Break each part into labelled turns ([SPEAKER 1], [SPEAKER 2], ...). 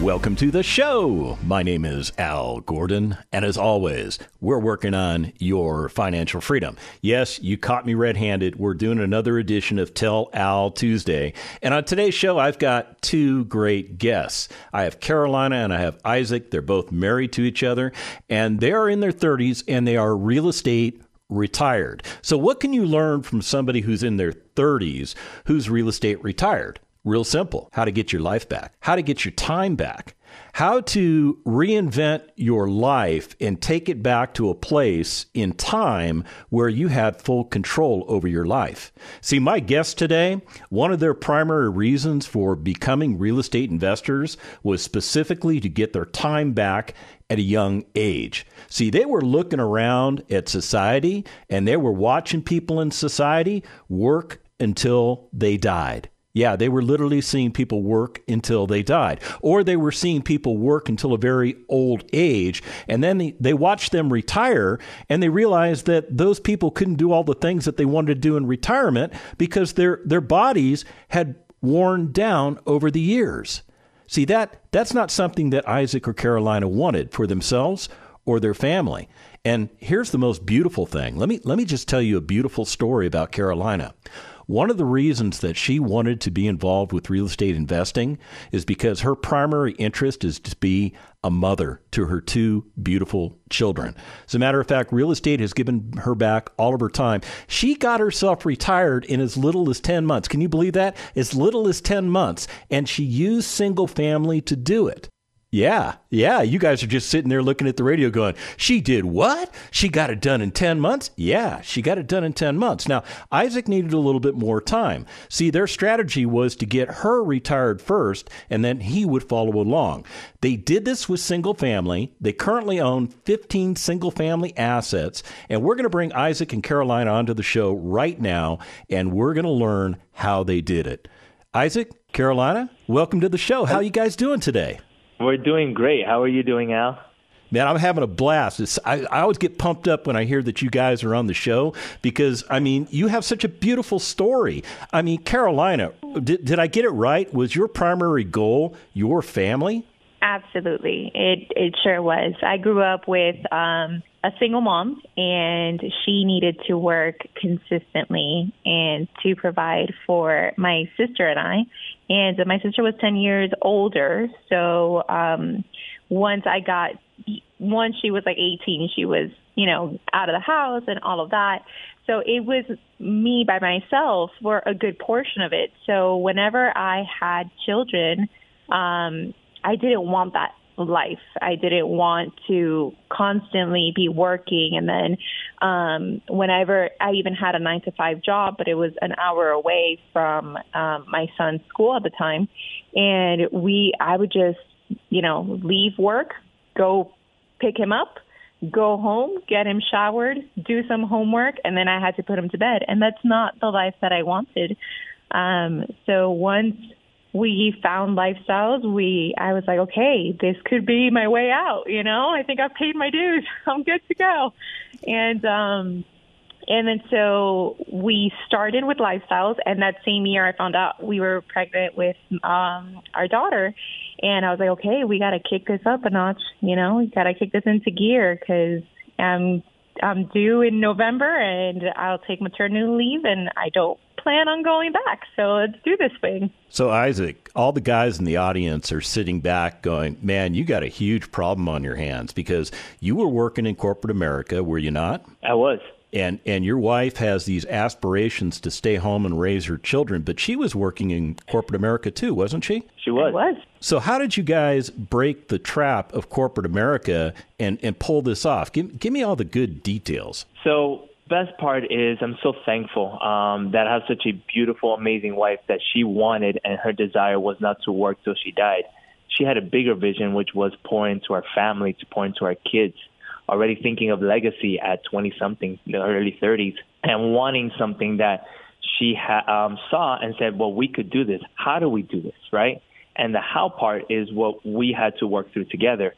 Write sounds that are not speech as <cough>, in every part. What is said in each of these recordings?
[SPEAKER 1] Welcome to the show. My name is Al Gordon, and as always, we're working on your financial freedom. Yes, you caught me red handed. We're doing another edition of Tell Al Tuesday. And on today's show, I've got two great guests. I have Carolina and I have Isaac. They're both married to each other, and they are in their 30s and they are real estate retired. So, what can you learn from somebody who's in their 30s who's real estate retired? Real simple how to get your life back, how to get your time back, how to reinvent your life and take it back to a place in time where you had full control over your life. See, my guest today, one of their primary reasons for becoming real estate investors was specifically to get their time back at a young age. See, they were looking around at society and they were watching people in society work until they died. Yeah, they were literally seeing people work until they died, or they were seeing people work until a very old age. And then they, they watched them retire and they realized that those people couldn't do all the things that they wanted to do in retirement because their, their bodies had worn down over the years. See, that, that's not something that Isaac or Carolina wanted for themselves or their family. And here's the most beautiful thing. Let me, let me just tell you a beautiful story about Carolina. One of the reasons that she wanted to be involved with real estate investing is because her primary interest is to be a mother to her two beautiful children. As a matter of fact, real estate has given her back all of her time. She got herself retired in as little as 10 months. Can you believe that? As little as 10 months. And she used single family to do it. Yeah, yeah. You guys are just sitting there looking at the radio going, she did what? She got it done in 10 months? Yeah, she got it done in 10 months. Now, Isaac needed a little bit more time. See, their strategy was to get her retired first, and then he would follow along. They did this with single family. They currently own 15 single family assets, and we're going to bring Isaac and Carolina onto the show right now, and we're going to learn how they did it. Isaac, Carolina, welcome to the show. How are you guys doing today?
[SPEAKER 2] We're doing great. How are you doing, Al?
[SPEAKER 1] Man, I'm having a blast. I, I, always get pumped up when I hear that you guys are on the show because, I mean, you have such a beautiful story. I mean, Carolina, did, did I get it right? Was your primary goal your family?
[SPEAKER 3] Absolutely. It, it sure was. I grew up with um, a single mom, and she needed to work consistently and to provide for my sister and I. And my sister was 10 years older. So um, once I got, once she was like 18, she was, you know, out of the house and all of that. So it was me by myself for a good portion of it. So whenever I had children, um, I didn't want that life. I didn't want to constantly be working. And then um, whenever I even had a nine to five job, but it was an hour away from um, my son's school at the time. And we, I would just, you know, leave work, go pick him up, go home, get him showered, do some homework, and then I had to put him to bed. And that's not the life that I wanted. Um, so once we found lifestyles. We i was like okay this could be my way out you know? I think i've paid my dues. <laughs> I'm good to go. And um and then so we started with lifestyles and that same year i found out we were pregnant with um our daughter. And i was like okay we got to kick this up a notch you know? We got to kick this into gear because i'm i'm due in november and i'll take maternity leave and i don't plan on going back. So let's do this thing.
[SPEAKER 1] So, Isaac, all the guys in the audience are sitting back going, man, you got a huge problem on your hands because you were working in corporate America, were you not?
[SPEAKER 2] I was.
[SPEAKER 1] And, and your wife has these aspirations to stay home and raise her children, but she was working in corporate America too, wasn't she?
[SPEAKER 2] She was.
[SPEAKER 3] I was.
[SPEAKER 1] So, how did you guys break the trap of corporate America and, and pull this off? Give, give me all the good details.
[SPEAKER 2] So, best part is I'm so thankful um, that I have such a beautiful, amazing wife that she wanted, and her desire was not to work till she died. She had a bigger vision, which was pour into our family, to pour into our kids. already thinking of legacy at 20 something, early 30s, and wanting something that she ha- um, saw and said, well, we could do this. How do we do this, right? And the how part is what we had to work through together.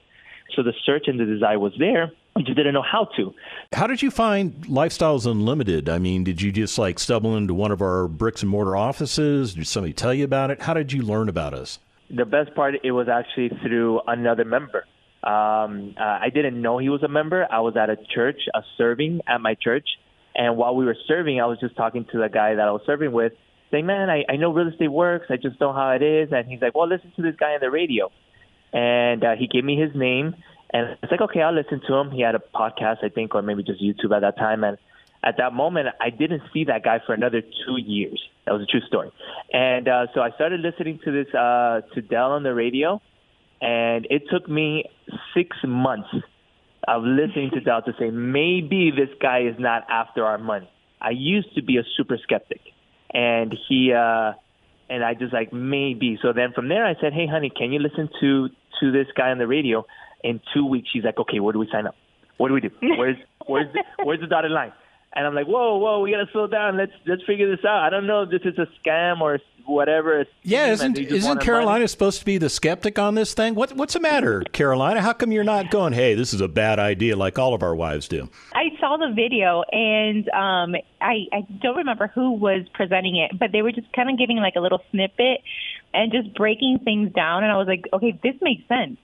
[SPEAKER 2] So the search and the desire was there. We just didn't know how to.
[SPEAKER 1] How did you find Lifestyles Unlimited? I mean, did you just like stumble into one of our bricks and mortar offices? Did somebody tell you about it? How did you learn about us?
[SPEAKER 2] The best part, it was actually through another member. Um, uh, I didn't know he was a member. I was at a church, uh, serving at my church, and while we were serving, I was just talking to the guy that I was serving with, saying, "Man, I, I know real estate works. I just don't know how it is." And he's like, "Well, listen to this guy on the radio," and uh, he gave me his name, and it's like, "Okay, I'll listen to him." He had a podcast, I think, or maybe just YouTube at that time, and at that moment, I didn't see that guy for another two years. That was a true story. And uh, so I started listening to this uh, to Del on the radio, and it took me six months of listening to Del to say maybe this guy is not after our money. I used to be a super skeptic, and he uh, and I just like maybe. So then from there, I said, "Hey, honey, can you listen to to this guy on the radio?" In two weeks, she's like, "Okay, where do we sign up? What do we do? Where's <laughs> where's the, where's the dotted line?" And I'm like, whoa, whoa, we gotta slow down. Let's let's figure this out. I don't know if this is a scam or whatever.
[SPEAKER 1] Yeah, isn't isn't Carolina money. supposed to be the skeptic on this thing? What what's the matter, Carolina? How come you're not going? Hey, this is a bad idea, like all of our wives do.
[SPEAKER 3] I saw the video, and um, I I don't remember who was presenting it, but they were just kind of giving like a little snippet and just breaking things down, and I was like, okay, this makes sense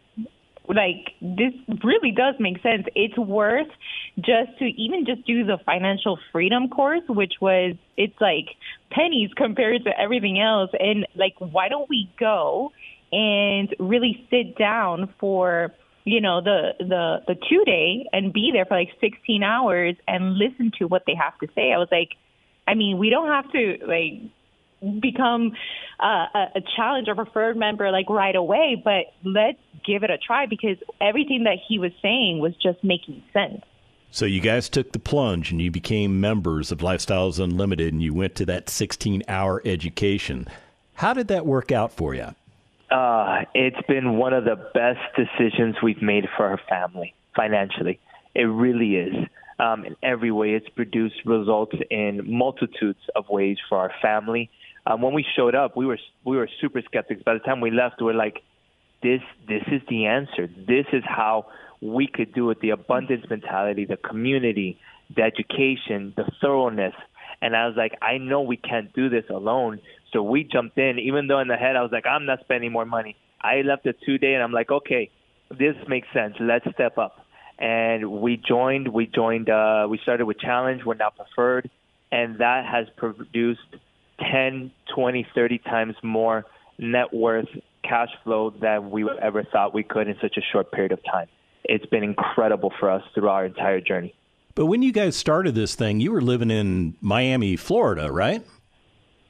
[SPEAKER 3] like this really does make sense. It's worth just to even just do the financial freedom course, which was it's like pennies compared to everything else. And like, why don't we go and really sit down for you know the the the two day and be there for like 16 hours and listen to what they have to say. I was like, I mean, we don't have to like become uh, a challenge or preferred member like right away, but let's give it a try because everything that he was saying was just making sense.
[SPEAKER 1] So you guys took the plunge and you became members of Lifestyles Unlimited and you went to that 16 hour education. How did that work out for you?
[SPEAKER 2] Uh, it's been one of the best decisions we've made for our family financially. It really is. Um, in every way, it's produced results in multitudes of ways for our family um, when we showed up, we were we were super skeptics. By the time we left, we were like, "This this is the answer. This is how we could do it. The abundance mentality, the community, the education, the thoroughness." And I was like, "I know we can't do this alone." So we jumped in, even though in the head I was like, "I'm not spending more money." I left it two day, and I'm like, "Okay, this makes sense. Let's step up." And we joined. We joined. Uh, we started with challenge. We're now preferred, and that has produced 10, 20, 30 times more net worth cash flow than we ever thought we could in such a short period of time. It's been incredible for us through our entire journey.
[SPEAKER 1] But when you guys started this thing, you were living in Miami, Florida, right?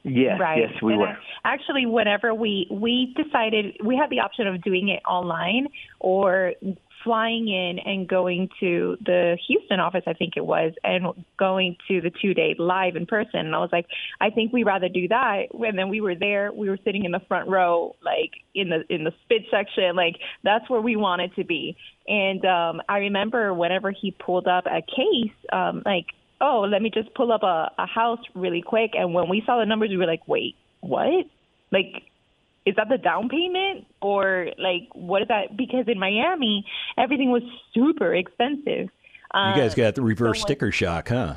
[SPEAKER 2] Yes,
[SPEAKER 3] right.
[SPEAKER 2] yes, we
[SPEAKER 3] and
[SPEAKER 2] were.
[SPEAKER 3] Actually, whenever we we decided we had the option of doing it online or flying in and going to the Houston office, I think it was, and going to the two day live in person. And I was like, I think we'd rather do that. And then we were there, we were sitting in the front row, like in the in the spit section, like that's where we wanted to be. And um I remember whenever he pulled up a case, um, like, oh, let me just pull up a, a house really quick. And when we saw the numbers, we were like, wait, what? Like is that the down payment or like what is that? Because in Miami, everything was super expensive.
[SPEAKER 1] You guys got the reverse so sticker shock, huh?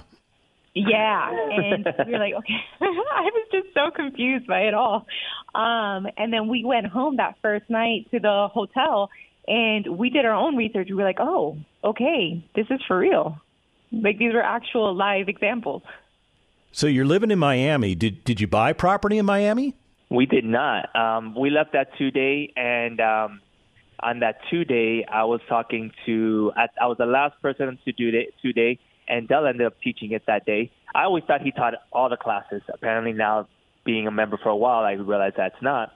[SPEAKER 3] Yeah, and <laughs> we were like, okay. <laughs> I was just so confused by it all. Um, and then we went home that first night to the hotel, and we did our own research. We were like, oh, okay, this is for real. Like these were actual live examples.
[SPEAKER 1] So you're living in Miami. Did did you buy property in Miami?
[SPEAKER 2] We did not. Um, we left that two day, and um, on that two day, I was talking to. I, I was the last person to do it two day, and Del ended up teaching it that day. I always thought he taught all the classes. Apparently, now being a member for a while, I realized that's not.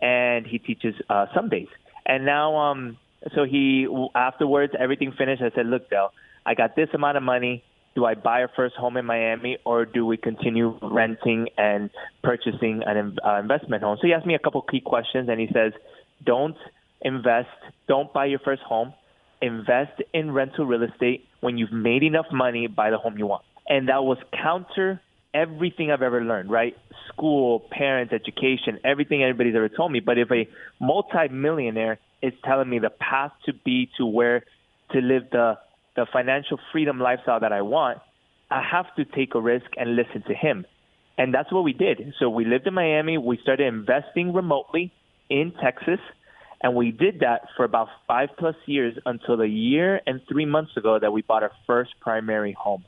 [SPEAKER 2] And he teaches uh, some days. And now, um, so he afterwards, everything finished. I said, "Look, Del, I got this amount of money do I buy a first home in Miami or do we continue renting and purchasing an uh, investment home? So he asked me a couple key questions and he says, don't invest, don't buy your first home invest in rental real estate. When you've made enough money, buy the home you want. And that was counter everything I've ever learned, right? School, parents, education, everything anybody's ever told me. But if a multimillionaire is telling me the path to be to where to live the the financial freedom lifestyle that I want, I have to take a risk and listen to him. And that's what we did. So we lived in Miami. We started investing remotely in Texas. And we did that for about five plus years until the year and three months ago that we bought our first primary home.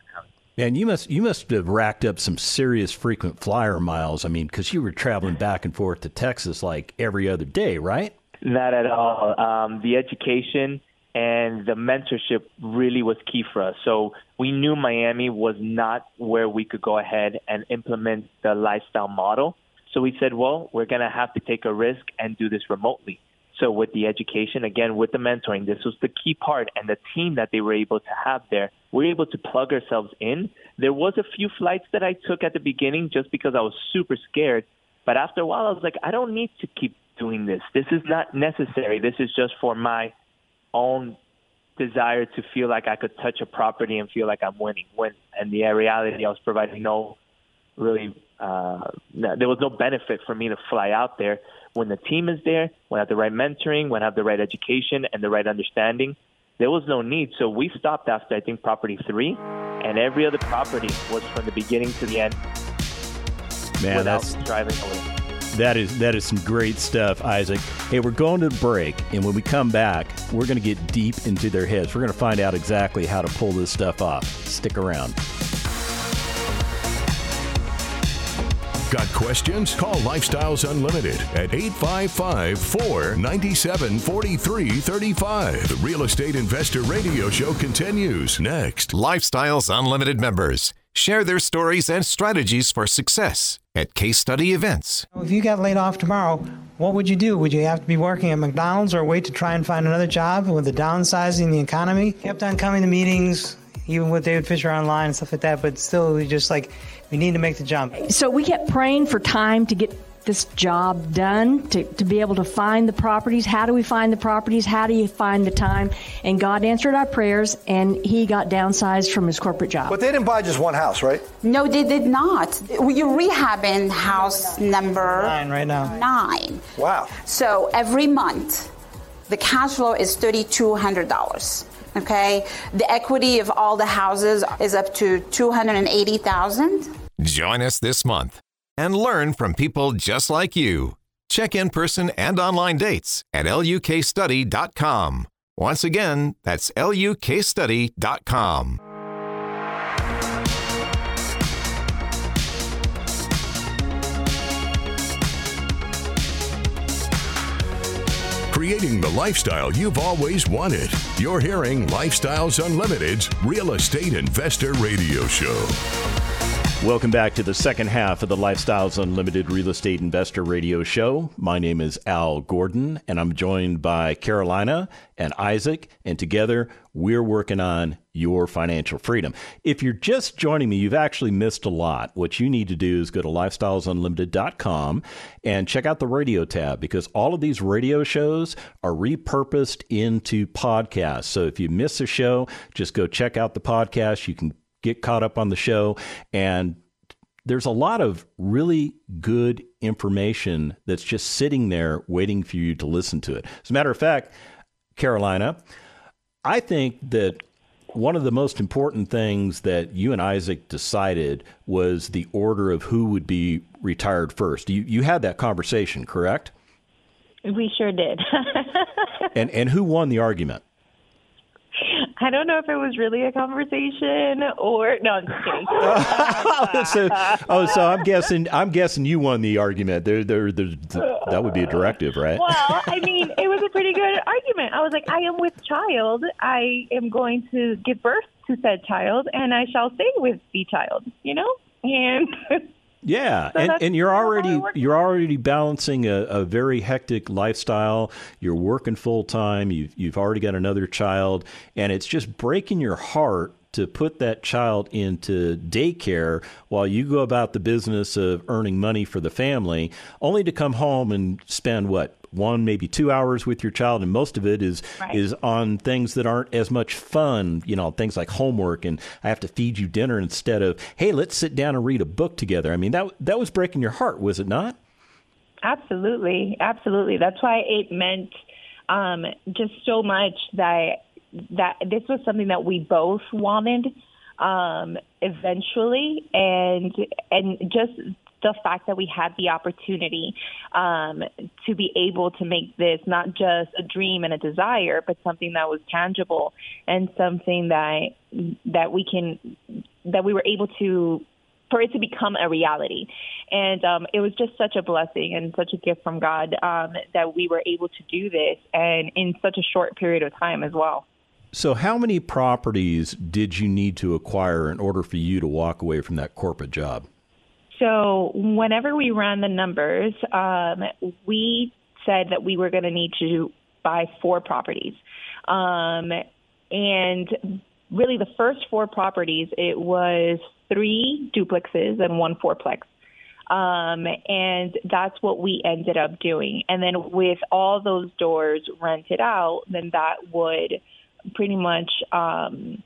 [SPEAKER 1] And you must you must have racked up some serious frequent flyer miles. I mean, because you were traveling back and forth to Texas like every other day, right?
[SPEAKER 2] Not at all. Um, the education and the mentorship really was key for us. So we knew Miami was not where we could go ahead and implement the lifestyle model. So we said, well, we're going to have to take a risk and do this remotely. So with the education, again, with the mentoring, this was the key part and the team that they were able to have there. We were able to plug ourselves in. There was a few flights that I took at the beginning just because I was super scared. But after a while, I was like, I don't need to keep doing this. This is not necessary. This is just for my own desire to feel like I could touch a property and feel like I'm winning. When and the reality, I was providing no really. Uh, there was no benefit for me to fly out there. When the team is there, when I have the right mentoring, when I have the right education and the right understanding, there was no need. So we stopped after I think property three, and every other property was from the beginning to the end.
[SPEAKER 1] Man, that's
[SPEAKER 2] driving away.
[SPEAKER 1] That is that is some great stuff, Isaac. Hey, we're going to break, and when we come back, we're going to get deep into their heads. We're going to find out exactly how to pull this stuff off. Stick around.
[SPEAKER 4] Got questions? Call Lifestyles Unlimited at 855 497 4335. The Real Estate Investor Radio Show continues next.
[SPEAKER 5] Lifestyles Unlimited members share their stories and strategies for success at case study events.
[SPEAKER 6] If you got laid off tomorrow, what would you do? Would you have to be working at McDonald's or wait to try and find another job with the downsizing the economy? Kept on coming to meetings, even with David Fisher online and stuff like that, but still, we just like, we need to make the jump.
[SPEAKER 7] So we kept praying for time to get this job done to, to be able to find the properties. How do we find the properties? How do you find the time? And God answered our prayers and he got downsized from his corporate job.
[SPEAKER 8] But they didn't buy just one house, right?
[SPEAKER 9] No, they did not. You're rehabbing house number
[SPEAKER 6] nine right now.
[SPEAKER 9] Nine.
[SPEAKER 8] Wow.
[SPEAKER 9] So every month, the cash flow is $3,200. Okay, the equity of all the houses is up to 280,000.
[SPEAKER 5] Join us this month and learn from people just like you. Check in person and online dates at lukstudy.com. Once again, that's lukstudy.com.
[SPEAKER 4] Creating the lifestyle you've always wanted. You're hearing Lifestyles Unlimited's Real Estate Investor Radio Show.
[SPEAKER 1] Welcome back to the second half of the Lifestyles Unlimited Real Estate Investor Radio Show. My name is Al Gordon, and I'm joined by Carolina and Isaac, and together we're working on your financial freedom. If you're just joining me, you've actually missed a lot. What you need to do is go to lifestylesunlimited.com and check out the radio tab because all of these radio shows are repurposed into podcasts. So if you miss a show, just go check out the podcast. You can get caught up on the show. And there's a lot of really good information that's just sitting there waiting for you to listen to it. As a matter of fact, Carolina, I think that one of the most important things that you and Isaac decided was the order of who would be retired first. You you had that conversation, correct?
[SPEAKER 3] We sure did. <laughs>
[SPEAKER 1] and and who won the argument?
[SPEAKER 3] I don't know if it was really a conversation or no. I'm just kidding. <laughs>
[SPEAKER 1] so, <laughs> oh, so I'm guessing. I'm guessing you won the argument. There, there, there, that would be a directive, right?
[SPEAKER 3] Well, I <laughs> mean, it was a pretty good argument. I was like, I am with child. I am going to give birth to said child, and I shall stay with the child. You know, and.
[SPEAKER 1] Yeah, so and, and you're already you're already balancing a, a very hectic lifestyle. You're working full time. You've you've already got another child, and it's just breaking your heart to put that child into daycare while you go about the business of earning money for the family, only to come home and spend what one, maybe two hours with your child, and most of it is right. is on things that aren't as much fun. You know, things like homework, and I have to feed you dinner instead of, hey, let's sit down and read a book together. I mean, that that was breaking your heart, was it not?
[SPEAKER 3] Absolutely, absolutely. That's why it meant um, just so much that that this was something that we both wanted um, eventually, and and just the fact that we had the opportunity um, to be able to make this not just a dream and a desire, but something that was tangible and something that that we can that we were able to for it to become a reality. And um, it was just such a blessing and such a gift from God um, that we were able to do this and in such a short period of time as well.
[SPEAKER 1] So, how many properties did you need to acquire in order for you to walk away from that corporate job?
[SPEAKER 3] So, whenever we ran the numbers, um, we said that we were going to need to buy four properties. Um, and really, the first four properties, it was three duplexes and one fourplex. Um, and that's what we ended up doing. And then with all those doors rented out, then that would pretty much, um,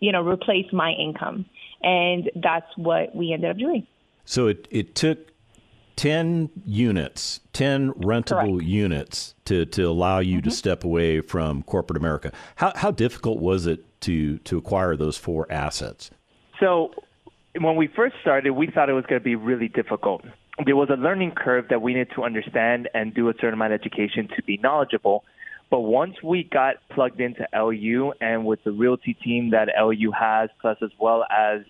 [SPEAKER 3] you know, replace my income. And that's what we ended up doing.
[SPEAKER 1] So it, it took 10 units, 10 rentable Correct. units to, to allow you mm-hmm. to step away from corporate America. How, how difficult was it to, to acquire those four assets?
[SPEAKER 2] So when we first started, we thought it was going to be really difficult. There was a learning curve that we needed to understand and do a certain amount of education to be knowledgeable. But once we got plugged into LU and with the realty team that LU has, plus as well as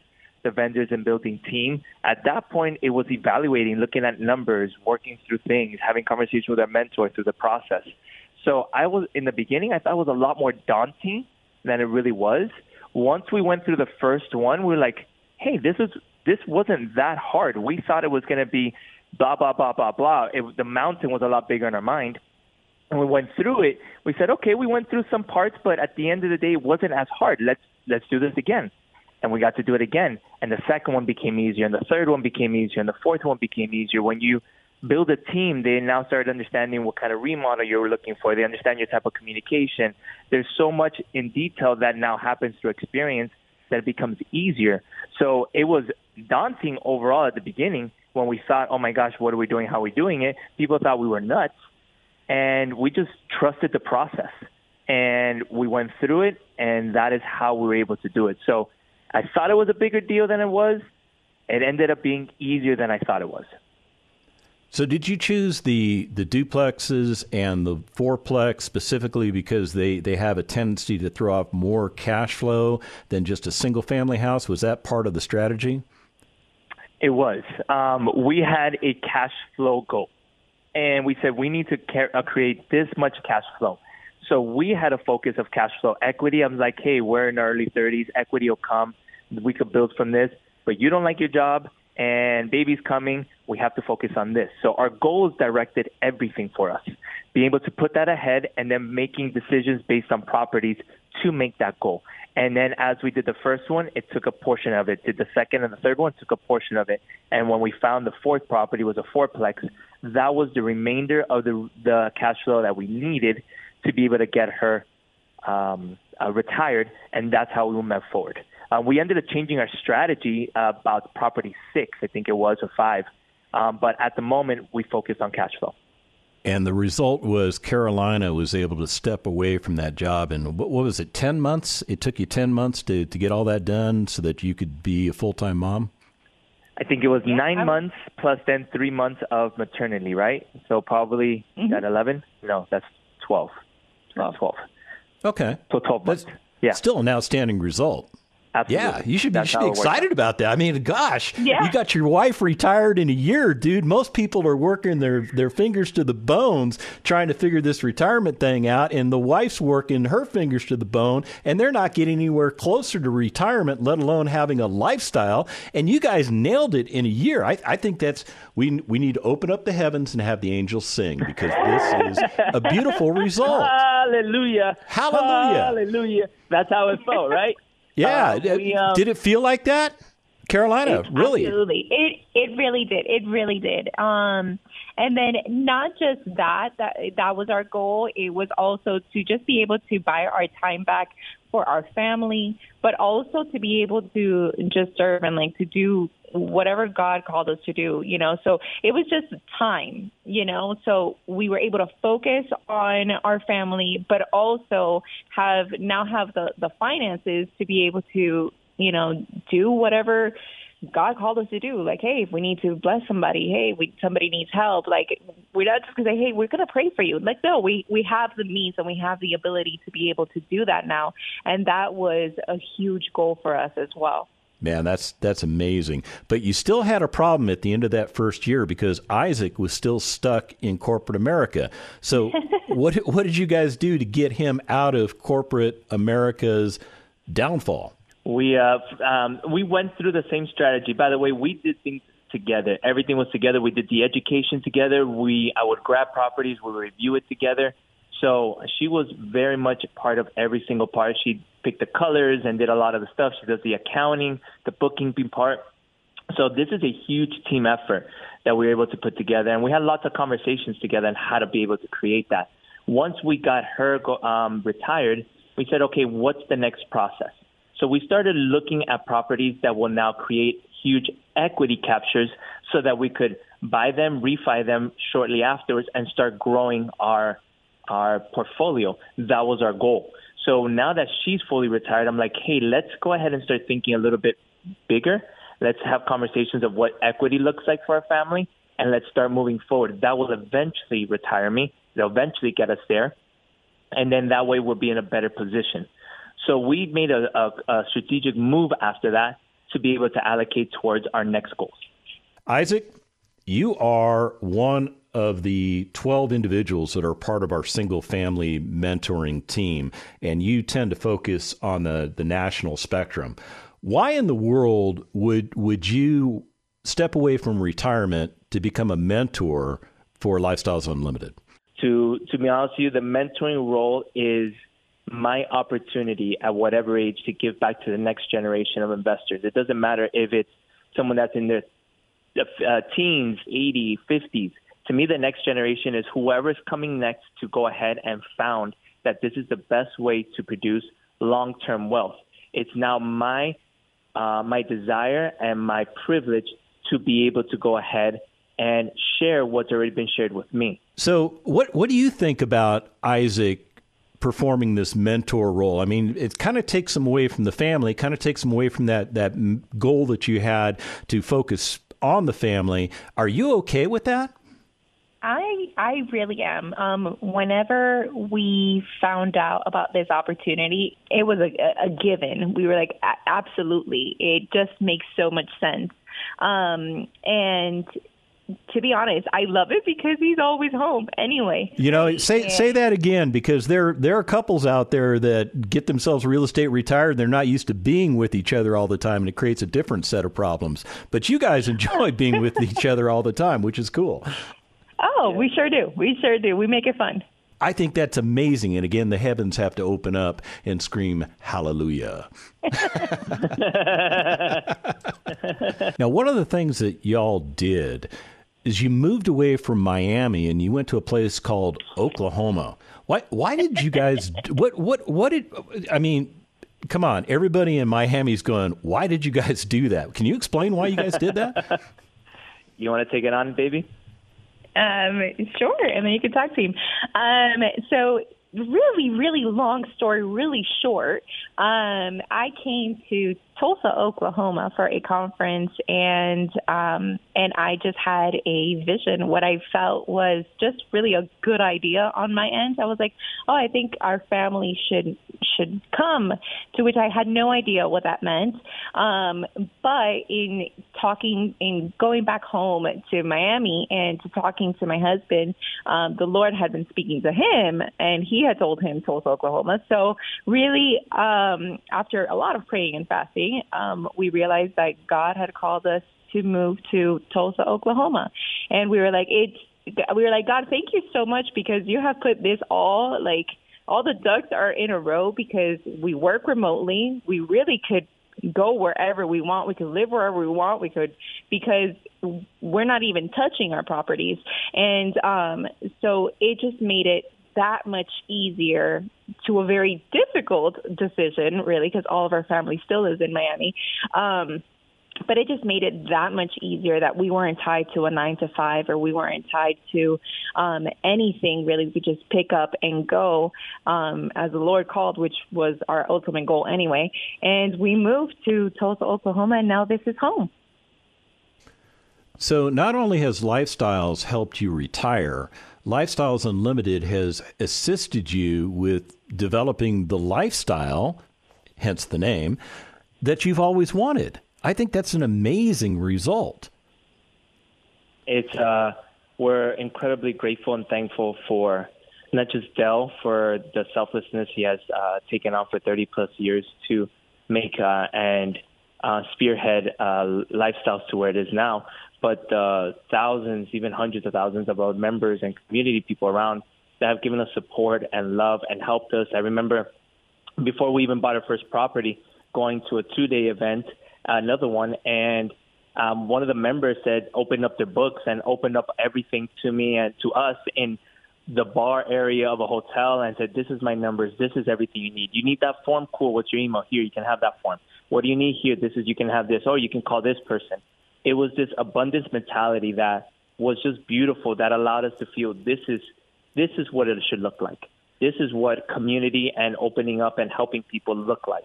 [SPEAKER 2] the vendors and building team, at that point it was evaluating, looking at numbers, working through things, having conversations with our mentor through the process. So I was in the beginning, I thought it was a lot more daunting than it really was. Once we went through the first one, we were like, hey, this is this wasn't that hard. We thought it was going to be blah blah blah blah blah. It, the mountain was a lot bigger in our mind. And we went through it. We said, okay, we went through some parts, but at the end of the day, it wasn't as hard. Let's let's do this again. And we got to do it again. And the second one became easier, and the third one became easier, and the fourth one became easier. When you build a team, they now started understanding what kind of remodel you were looking for. They understand your type of communication. There's so much in detail that now happens through experience that it becomes easier. So it was daunting overall at the beginning when we thought, oh my gosh, what are we doing? How are we doing it? People thought we were nuts. And we just trusted the process. And we went through it, and that is how we were able to do it. So I thought it was a bigger deal than it was. It ended up being easier than I thought it was.
[SPEAKER 1] So, did you choose the the duplexes and the fourplex specifically because they, they have a tendency to throw off more cash flow than just a single family house? Was that part of the strategy?
[SPEAKER 2] It was. Um, we had a cash flow goal, and we said we need to uh, create this much cash flow. So we had a focus of cash flow equity. I'm like, hey, we're in our early 30s. Equity will come. We could build from this. But you don't like your job and baby's coming, we have to focus on this. So our goal is directed everything for us. Being able to put that ahead and then making decisions based on properties to make that goal. And then as we did the first one, it took a portion of it. Did the second and the third one took a portion of it. And when we found the fourth property was a fourplex, that was the remainder of the the cash flow that we needed to be able to get her um, uh, retired, and that's how we moved forward. Uh, we ended up changing our strategy uh, about property six, I think it was, or five. Um, but at the moment, we focused on cash flow.
[SPEAKER 1] And the result was Carolina was able to step away from that job. And what, what was it, 10 months? It took you 10 months to, to get all that done so that you could be a full time mom?
[SPEAKER 2] I think it was yeah, nine I'm... months plus then three months of maternity, right? So probably mm-hmm. that 11? No, that's 12. 12. 12.
[SPEAKER 1] Okay.
[SPEAKER 2] So 12 months. That's yeah.
[SPEAKER 1] Still an outstanding result.
[SPEAKER 2] Absolutely.
[SPEAKER 1] Yeah, you should, you should be excited about that. I mean, gosh, yeah. you got your wife retired in a year, dude. Most people are working their, their fingers to the bones trying to figure this retirement thing out, and the wife's working her fingers to the bone, and they're not getting anywhere closer to retirement, let alone having a lifestyle. And you guys nailed it in a year. I, I think that's we we need to open up the heavens and have the angels sing because this is a beautiful result. <laughs>
[SPEAKER 2] Hallelujah!
[SPEAKER 1] Hallelujah!
[SPEAKER 2] Hallelujah! That's how it felt, right?
[SPEAKER 1] Yeah. Uh, we, um, did it feel like that? Carolina,
[SPEAKER 3] it,
[SPEAKER 1] really?
[SPEAKER 3] Absolutely. It it really did. It really did. Um And then not just that, that that was our goal. It was also to just be able to buy our time back for our family, but also to be able to just serve and like to do whatever God called us to do, you know. So it was just time, you know. So we were able to focus on our family, but also have now have the the finances to be able to, you know, do whatever God called us to do. Like, hey, if we need to bless somebody, hey, we somebody needs help. Like, we're not just gonna say, hey, we're gonna pray for you. Like, no, we we have the means and we have the ability to be able to do that now, and that was a huge goal for us as well.
[SPEAKER 1] Man, that's that's amazing. But you still had a problem at the end of that first year because Isaac was still stuck in corporate America. So, <laughs> what what did you guys do to get him out of corporate America's downfall?
[SPEAKER 2] We uh, um, we went through the same strategy. By the way, we did things together. Everything was together. We did the education together. We I would grab properties. We would review it together. So she was very much a part of every single part. She picked the colors and did a lot of the stuff. She does the accounting, the bookkeeping part. So this is a huge team effort that we were able to put together, and we had lots of conversations together on how to be able to create that. Once we got her um, retired, we said, okay, what's the next process? So we started looking at properties that will now create huge equity captures so that we could buy them, refi them shortly afterwards, and start growing our our portfolio. That was our goal. So now that she's fully retired, I'm like, hey, let's go ahead and start thinking a little bit bigger. Let's have conversations of what equity looks like for our family, and let's start moving forward. That will eventually retire me. It'll eventually get us there, and then that way we'll be in a better position. So we made a, a, a strategic move after that to be able to allocate towards our next goals.
[SPEAKER 1] Isaac, you are one of the 12 individuals that are part of our single family mentoring team, and you tend to focus on the, the national spectrum. Why in the world would would you step away from retirement to become a mentor for Lifestyles Unlimited?
[SPEAKER 2] To to be honest with you, the mentoring role is my opportunity at whatever age to give back to the next generation of investors. It doesn't matter if it's someone that's in their uh, teens, 80, 50s. To me, the next generation is whoever's coming next to go ahead and found that this is the best way to produce long-term wealth. It's now my uh, my desire and my privilege to be able to go ahead and share what's already been shared with me.
[SPEAKER 1] So, what what do you think about Isaac performing this mentor role. I mean, it kind of takes them away from the family, kind of takes them away from that that goal that you had to focus on the family. Are you okay with that?
[SPEAKER 3] I I really am. Um, whenever we found out about this opportunity, it was a, a given. We were like, absolutely, it just makes so much sense. Um, and to be honest, I love it because he's always home anyway.
[SPEAKER 1] You know, say say that again because there there are couples out there that get themselves real estate retired. They're not used to being with each other all the time, and it creates a different set of problems. But you guys <laughs> enjoy being with each other all the time, which is cool.
[SPEAKER 3] Oh, we sure do. We sure do. We make it fun.
[SPEAKER 1] I think that's amazing. And again, the heavens have to open up and scream hallelujah. <laughs> now, one of the things that y'all did is you moved away from Miami and you went to a place called Oklahoma. Why? Why did you guys? <laughs> what? What? What did? I mean, come on! Everybody in Miami's going. Why did you guys do that? Can you explain why you guys did that? <laughs>
[SPEAKER 2] you want to take it on, baby?
[SPEAKER 3] Um, sure, and then you can talk to him. Um, so really, really long story, really short. Um, I came to Tulsa, Oklahoma for a conference and um and I just had a vision. What I felt was just really a good idea on my end. I was like, "Oh, I think our family should should come." To which I had no idea what that meant. Um but in talking in going back home to Miami and to talking to my husband, um the Lord had been speaking to him and he had told him Tulsa, Oklahoma. So really um after a lot of praying and fasting um, we realized that God had called us to move to Tulsa, Oklahoma, and we were like, it's. We were like, God, thank you so much because you have put this all like all the ducks are in a row because we work remotely. We really could go wherever we want. We could live wherever we want. We could because we're not even touching our properties, and um, so it just made it that much easier to a very difficult decision, really, because all of our family still lives in Miami. Um, but it just made it that much easier that we weren't tied to a nine to five or we weren't tied to um, anything really. We could just pick up and go um, as the Lord called, which was our ultimate goal anyway. And we moved to Tulsa, Oklahoma, and now this is home.
[SPEAKER 1] So, not only has Lifestyles helped you retire, Lifestyles Unlimited has assisted you with developing the lifestyle, hence the name, that you've always wanted. I think that's an amazing result.
[SPEAKER 2] It's uh, we're incredibly grateful and thankful for not just Del for the selflessness he has uh, taken on for 30 plus years to make uh, and uh, spearhead uh, lifestyles to where it is now, but uh, thousands, even hundreds of thousands of our members and community people around that have given us support and love and helped us. I remember before we even bought our first property, going to a two-day event, another one, and um, one of the members said, open up their books and opened up everything to me and to us in the bar area of a hotel and said, this is my numbers. This is everything you need. You need that form? Cool. What's your email? Here, you can have that form. What do you need here? This is, you can have this. Or you can call this person it was this abundance mentality that was just beautiful that allowed us to feel this is this is what it should look like. This is what community and opening up and helping people look like.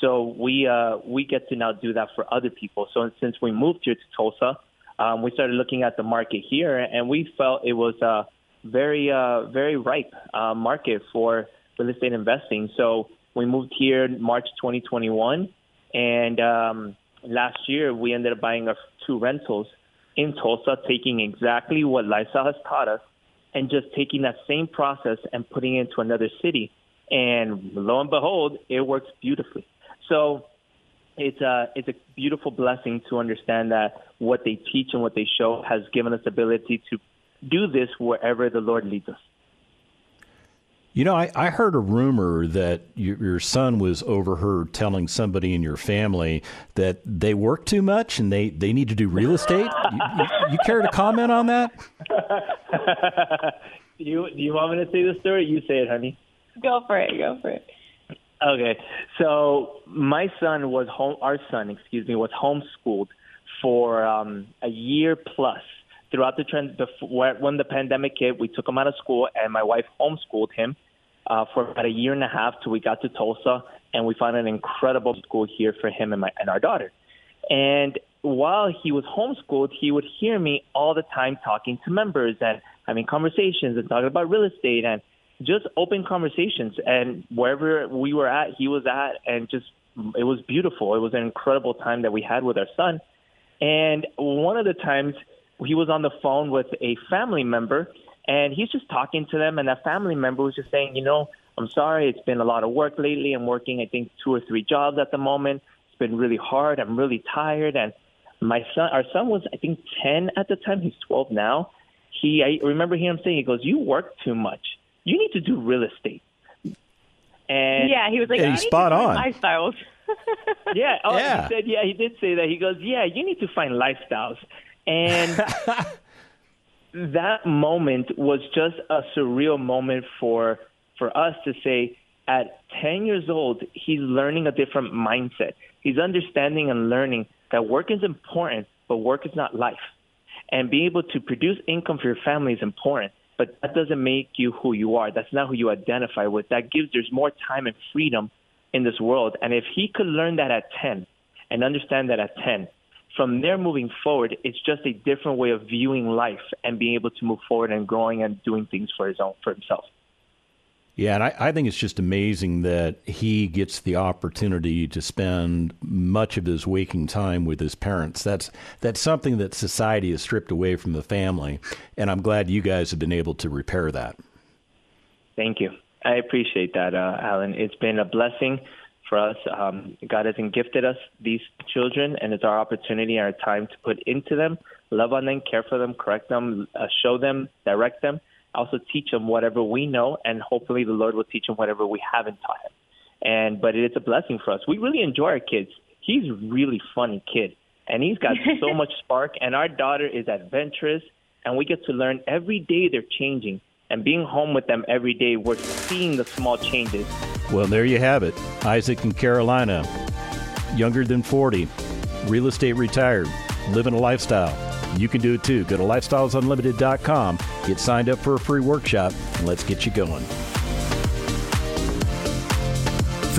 [SPEAKER 2] So we uh, we get to now do that for other people. So since we moved here to Tulsa, um, we started looking at the market here, and we felt it was a very uh, very ripe uh, market for real estate investing. So we moved here in March 2021, and um, last year we ended up buying our two rentals in Tulsa, taking exactly what Lifestyle has taught us and just taking that same process and putting it into another city. And lo and behold, it works beautifully. So it's a it's a beautiful blessing to understand that what they teach and what they show has given us the ability to do this wherever the Lord leads us.
[SPEAKER 1] You know, I, I heard a rumor that your, your, son was overheard telling somebody in your family that they work too much and they, they need to do real estate. you, you, you, care to comment on that? <laughs>
[SPEAKER 2] do you do you want me to say the story? You say it, honey.
[SPEAKER 3] Go for it. Go for it.
[SPEAKER 2] Okay, so my son was home. Our son, excuse me, was homeschooled for um, a year plus throughout the trend before, when the pandemic hit, we took him out of school, and my wife homeschooled him uh, for about a year and a half till we got to Tulsa, and we found an incredible school here for him and my and our daughter. And while he was homeschooled, he would hear me all the time talking to members and having conversations and talking about real estate and just open conversations. And wherever we were at, he was at, and just it was beautiful. It was an incredible time that we had with our son. And one of the times he was on the phone with a family member and he's just talking to them and that family member was just saying, you know, I'm sorry, it's been a lot of work lately. I'm working I think two or three jobs at the moment. It's been really hard. I'm really tired and my son our son was I think 10 at the time. He's 12 now. He I remember him saying he goes, "You work too much. You need to do real estate."
[SPEAKER 3] And yeah, he was like,
[SPEAKER 1] yeah, he's spot on.
[SPEAKER 3] Lifestyles. <laughs>
[SPEAKER 2] yeah. Oh, yeah. He said, yeah, he did say that. He goes, yeah, you need to find lifestyles. And <laughs> that moment was just a surreal moment for for us to say at 10 years old he's learning a different mindset. He's understanding and learning that work is important, but work is not life. And being able to produce income for your family is important, but that doesn't make you who you are. That's not who you identify with. That gives there's more time and freedom in this world. And if he could learn that at 10 and understand that at 10, from there moving forward, it's just a different way of viewing life and being able to move forward and growing and doing things for his own for himself.
[SPEAKER 1] Yeah, and I, I, think it's just amazing that he gets the opportunity to spend much of his waking time with his parents. That's that's something that society has stripped away from the family, and I'm glad you guys have been able to repair that.
[SPEAKER 2] Thank you. I appreciate that, uh, Alan. It's been a blessing for us. Um, God hasn't gifted us these children, and it's our opportunity, and our time to put into them, love on them, care for them, correct them, uh, show them, direct them, also teach them whatever we know, and hopefully the Lord will teach them whatever we haven't taught him. And but it is a blessing for us. We really enjoy our kids he's a really funny kid, and he's got so <laughs> much spark. And our daughter is adventurous, and we get to learn every day they're changing. And being home with them every day, we're seeing the small changes.
[SPEAKER 1] Well, there you have it. Isaac and Carolina, younger than 40, real estate retired, living a lifestyle. You can do it too. Go to lifestylesunlimited.com, get signed up for a free workshop, and let's get you going.